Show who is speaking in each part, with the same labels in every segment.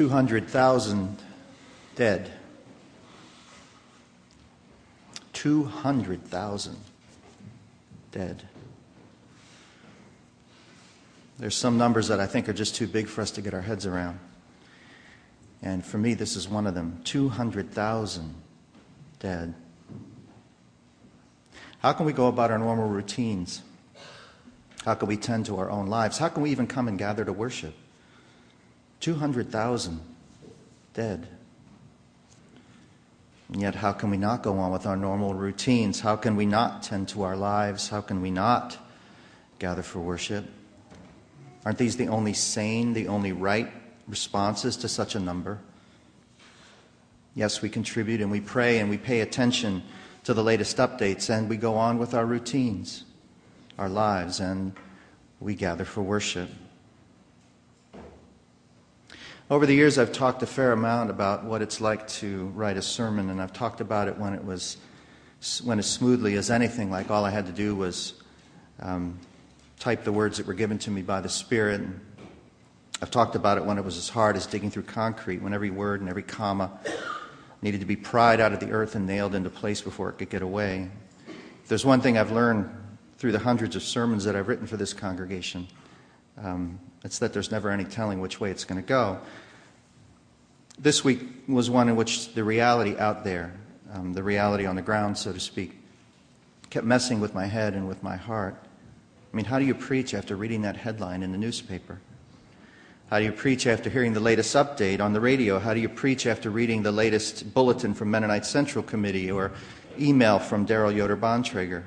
Speaker 1: 200,000 dead. 200,000 dead. There's some numbers that I think are just too big for us to get our heads around. And for me, this is one of them 200,000 dead. How can we go about our normal routines? How can we tend to our own lives? How can we even come and gather to worship? 200,000 dead. And yet, how can we not go on with our normal routines? How can we not tend to our lives? How can we not gather for worship? Aren't these the only sane, the only right responses to such a number? Yes, we contribute and we pray and we pay attention to the latest updates and we go on with our routines, our lives, and we gather for worship. Over the years, I've talked a fair amount about what it's like to write a sermon, and I've talked about it when it was went as smoothly as anything. Like all I had to do was um, type the words that were given to me by the Spirit. And I've talked about it when it was as hard as digging through concrete, when every word and every comma needed to be pried out of the earth and nailed into place before it could get away. If there's one thing I've learned through the hundreds of sermons that I've written for this congregation. Um, it's that there's never any telling which way it's going to go. This week was one in which the reality out there, um, the reality on the ground, so to speak, kept messing with my head and with my heart. I mean, how do you preach after reading that headline in the newspaper? How do you preach after hearing the latest update on the radio? How do you preach after reading the latest bulletin from Mennonite Central Committee or email from Daryl Yoder Bontrager?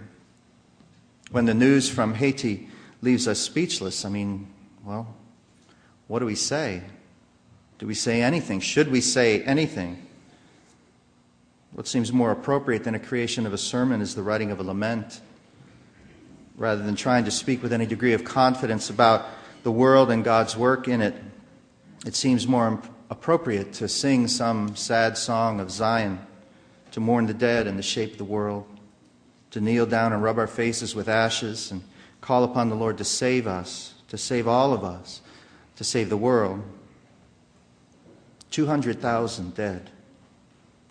Speaker 1: When the news from Haiti leaves us speechless, I mean, well, what do we say? Do we say anything? Should we say anything? What seems more appropriate than a creation of a sermon is the writing of a lament. Rather than trying to speak with any degree of confidence about the world and God's work in it, it seems more appropriate to sing some sad song of Zion, to mourn the dead and the shape of the world, to kneel down and rub our faces with ashes and call upon the Lord to save us to save all of us, to save the world. 200,000 dead.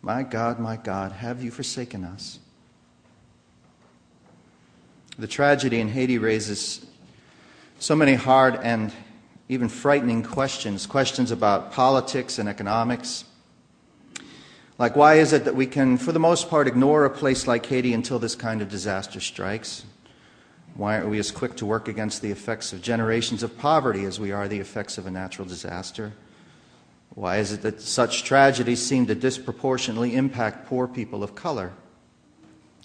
Speaker 1: My God, my God, have you forsaken us? The tragedy in Haiti raises so many hard and even frightening questions questions about politics and economics. Like, why is it that we can, for the most part, ignore a place like Haiti until this kind of disaster strikes? Why aren't we as quick to work against the effects of generations of poverty as we are the effects of a natural disaster? Why is it that such tragedies seem to disproportionately impact poor people of color?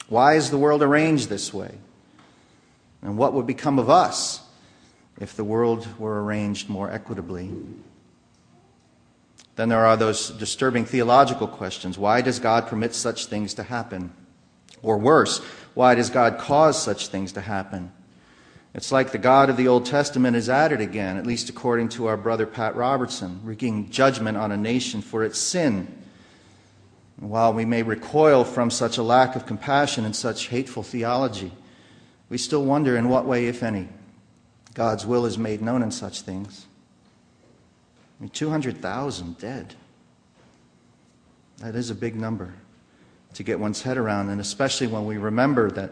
Speaker 1: Why is the world arranged this way? And what would become of us if the world were arranged more equitably? Then there are those disturbing theological questions. Why does God permit such things to happen? Or worse, why does God cause such things to happen? It's like the God of the Old Testament is at it again, at least according to our brother Pat Robertson, wreaking judgment on a nation for its sin. And while we may recoil from such a lack of compassion and such hateful theology, we still wonder in what way, if any, God's will is made known in such things. I mean, 200,000 dead. That is a big number to get one's head around, and especially when we remember that,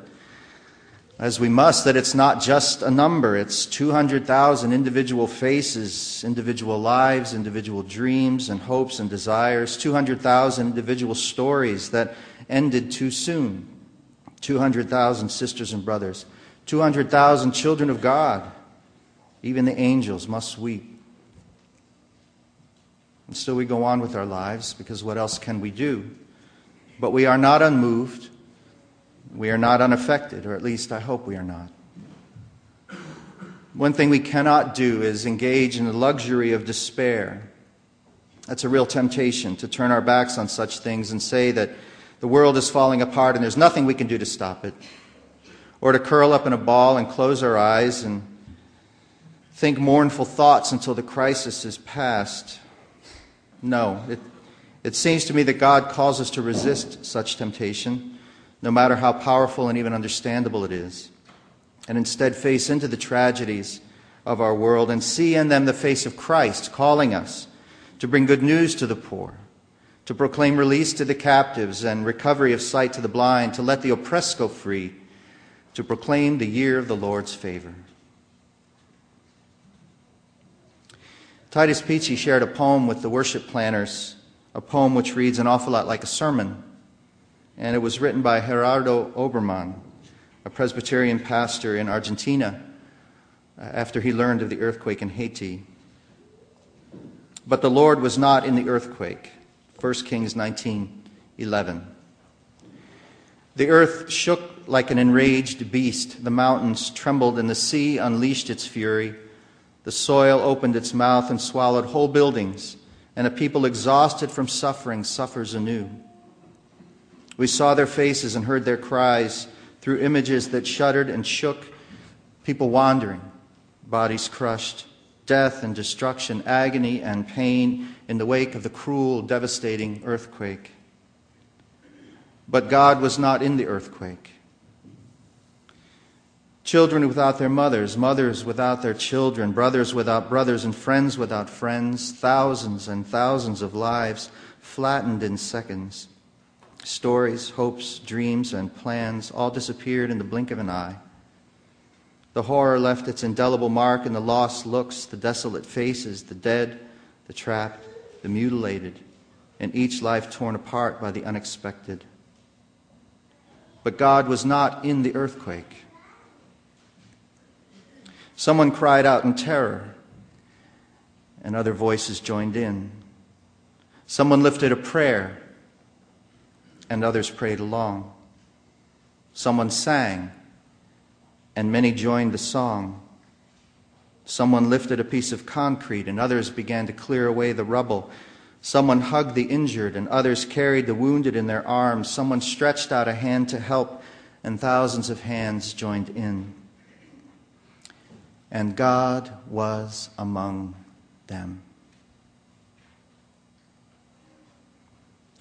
Speaker 1: as we must, that it's not just a number, it's 200,000 individual faces, individual lives, individual dreams and hopes and desires, 200,000 individual stories that ended too soon, 200,000 sisters and brothers, 200,000 children of God. Even the angels must weep. And still we go on with our lives because what else can we do? But we are not unmoved. We are not unaffected, or at least I hope we are not. One thing we cannot do is engage in the luxury of despair. That's a real temptation to turn our backs on such things and say that the world is falling apart and there's nothing we can do to stop it. Or to curl up in a ball and close our eyes and think mournful thoughts until the crisis is past. No, it, it seems to me that God calls us to resist such temptation, no matter how powerful and even understandable it is, and instead face into the tragedies of our world and see in them the face of Christ, calling us to bring good news to the poor, to proclaim release to the captives and recovery of sight to the blind, to let the oppressed go free, to proclaim the year of the Lord's favor. Titus Peachey shared a poem with the worship planners, a poem which reads an awful lot like a sermon, and it was written by Gerardo Oberman, a Presbyterian pastor in Argentina, uh, after he learned of the earthquake in Haiti. But the Lord was not in the earthquake. 1 Kings 19:11. The earth shook like an enraged beast. The mountains trembled and the sea unleashed its fury. The soil opened its mouth and swallowed whole buildings, and a people exhausted from suffering suffers anew. We saw their faces and heard their cries through images that shuddered and shook, people wandering, bodies crushed death and destruction, agony and pain in the wake of the cruel, devastating earthquake. But God was not in the earthquake. Children without their mothers, mothers without their children, brothers without brothers, and friends without friends, thousands and thousands of lives flattened in seconds. Stories, hopes, dreams, and plans all disappeared in the blink of an eye. The horror left its indelible mark in the lost looks, the desolate faces, the dead, the trapped, the mutilated, and each life torn apart by the unexpected. But God was not in the earthquake. Someone cried out in terror, and other voices joined in. Someone lifted a prayer, and others prayed along. Someone sang and many joined the song. Someone lifted a piece of concrete, and others began to clear away the rubble. Someone hugged the injured, and others carried the wounded in their arms. Someone stretched out a hand to help, and thousands of hands joined in. And God was among them.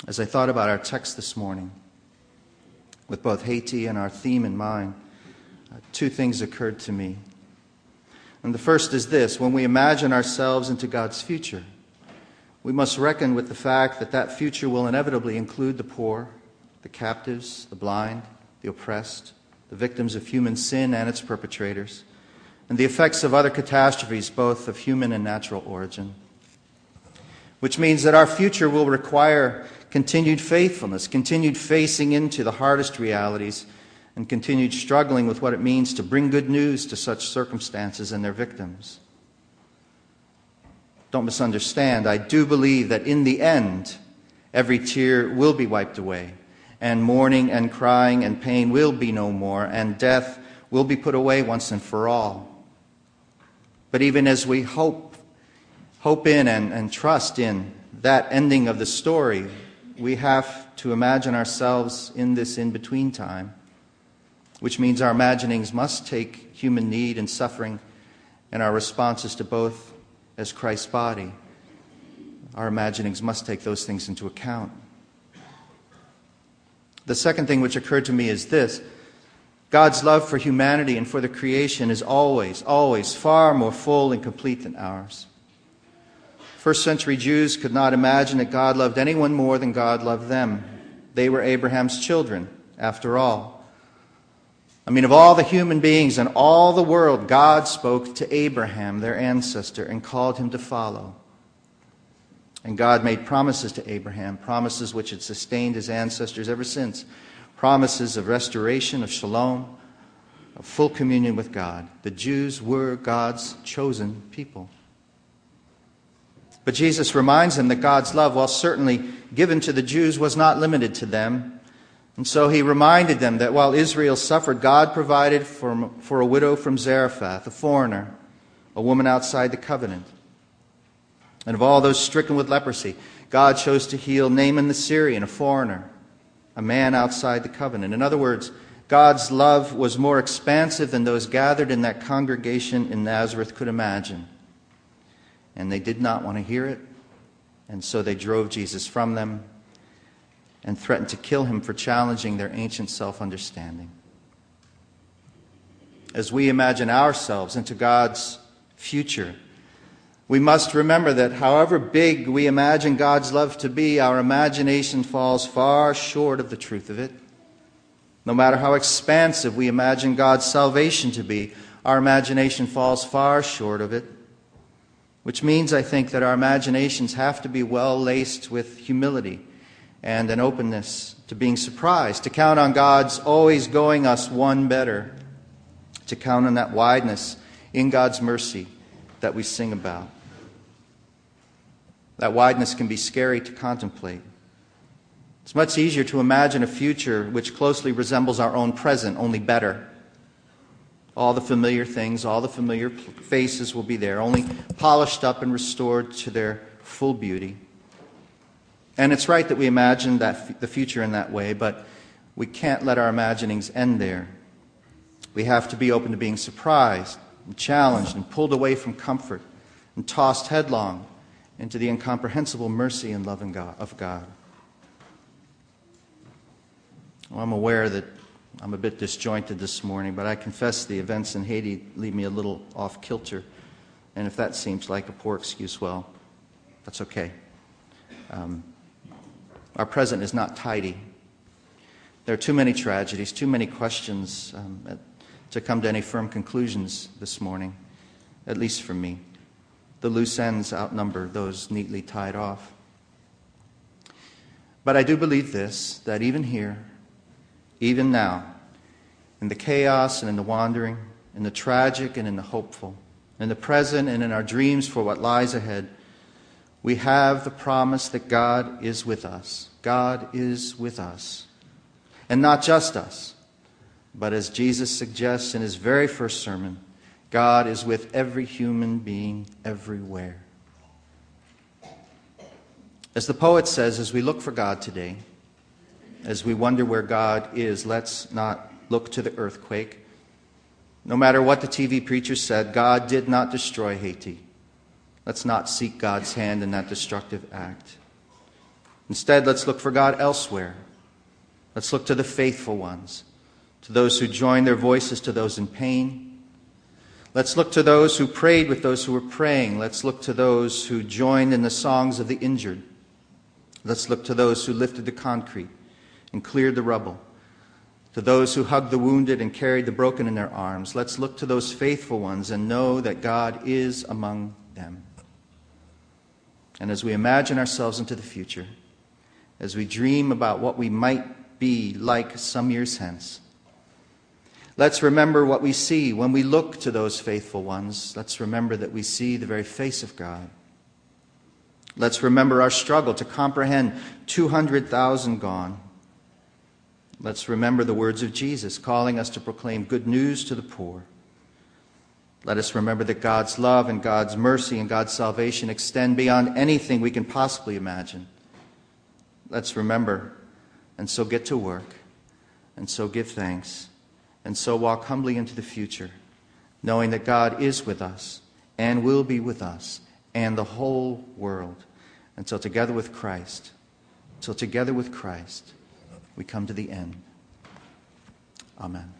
Speaker 1: As I thought about our text this morning, with both Haiti and our theme in mind, uh, two things occurred to me. And the first is this when we imagine ourselves into God's future, we must reckon with the fact that that future will inevitably include the poor, the captives, the blind, the oppressed, the victims of human sin and its perpetrators, and the effects of other catastrophes, both of human and natural origin. Which means that our future will require continued faithfulness, continued facing into the hardest realities and continued struggling with what it means to bring good news to such circumstances and their victims. Don't misunderstand. I do believe that in the end, every tear will be wiped away, and mourning and crying and pain will be no more, and death will be put away once and for all. But even as we hope, hope in and, and trust in that ending of the story, we have to imagine ourselves in this in between time which means our imaginings must take human need and suffering and our responses to both as Christ's body. Our imaginings must take those things into account. The second thing which occurred to me is this God's love for humanity and for the creation is always, always far more full and complete than ours. First century Jews could not imagine that God loved anyone more than God loved them. They were Abraham's children, after all. I mean, of all the human beings in all the world, God spoke to Abraham, their ancestor, and called him to follow. And God made promises to Abraham, promises which had sustained his ancestors ever since promises of restoration, of shalom, of full communion with God. The Jews were God's chosen people. But Jesus reminds them that God's love, while certainly given to the Jews, was not limited to them. And so he reminded them that while Israel suffered, God provided for, for a widow from Zarephath, a foreigner, a woman outside the covenant. And of all those stricken with leprosy, God chose to heal Naaman the Syrian, a foreigner, a man outside the covenant. In other words, God's love was more expansive than those gathered in that congregation in Nazareth could imagine. And they did not want to hear it, and so they drove Jesus from them and threatened to kill him for challenging their ancient self understanding. As we imagine ourselves into God's future, We must remember that however big we imagine God's love to be, our imagination falls far short of the truth of it. No matter how expansive we imagine God's salvation to be, our imagination falls far short of it. Which means, I think, that our imaginations have to be well laced with humility and an openness to being surprised, to count on God's always going us one better, to count on that wideness in God's mercy that we sing about. That wideness can be scary to contemplate. It's much easier to imagine a future which closely resembles our own present, only better. All the familiar things, all the familiar faces will be there, only polished up and restored to their full beauty. And it's right that we imagine that the future in that way, but we can't let our imaginings end there. We have to be open to being surprised and challenged and pulled away from comfort and tossed headlong into the incomprehensible mercy and love of God. Well, I'm aware that I'm a bit disjointed this morning, but I confess the events in Haiti leave me a little off kilter. And if that seems like a poor excuse, well, that's okay. Um, our present is not tidy. There are too many tragedies, too many questions um, to come to any firm conclusions this morning, at least for me. The loose ends outnumber those neatly tied off. But I do believe this that even here, even now, in the chaos and in the wandering, in the tragic and in the hopeful, in the present and in our dreams for what lies ahead, we have the promise that God is with us. God is with us. And not just us, but as Jesus suggests in his very first sermon, God is with every human being everywhere. As the poet says, as we look for God today, as we wonder where God is, let's not look to the earthquake. No matter what the TV preacher said, God did not destroy Haiti. Let's not seek God's hand in that destructive act. Instead, let's look for God elsewhere. Let's look to the faithful ones, to those who join their voices to those in pain. Let's look to those who prayed with those who were praying. Let's look to those who joined in the songs of the injured. Let's look to those who lifted the concrete and cleared the rubble. To those who hugged the wounded and carried the broken in their arms, let's look to those faithful ones and know that God is among them. And as we imagine ourselves into the future, as we dream about what we might be like some years hence, let's remember what we see when we look to those faithful ones. Let's remember that we see the very face of God. Let's remember our struggle to comprehend 200,000 gone Let's remember the words of Jesus calling us to proclaim good news to the poor. Let us remember that God's love and God's mercy and God's salvation extend beyond anything we can possibly imagine. Let's remember and so get to work and so give thanks and so walk humbly into the future, knowing that God is with us and will be with us and the whole world until together with Christ, until together with Christ we come to the end. Amen.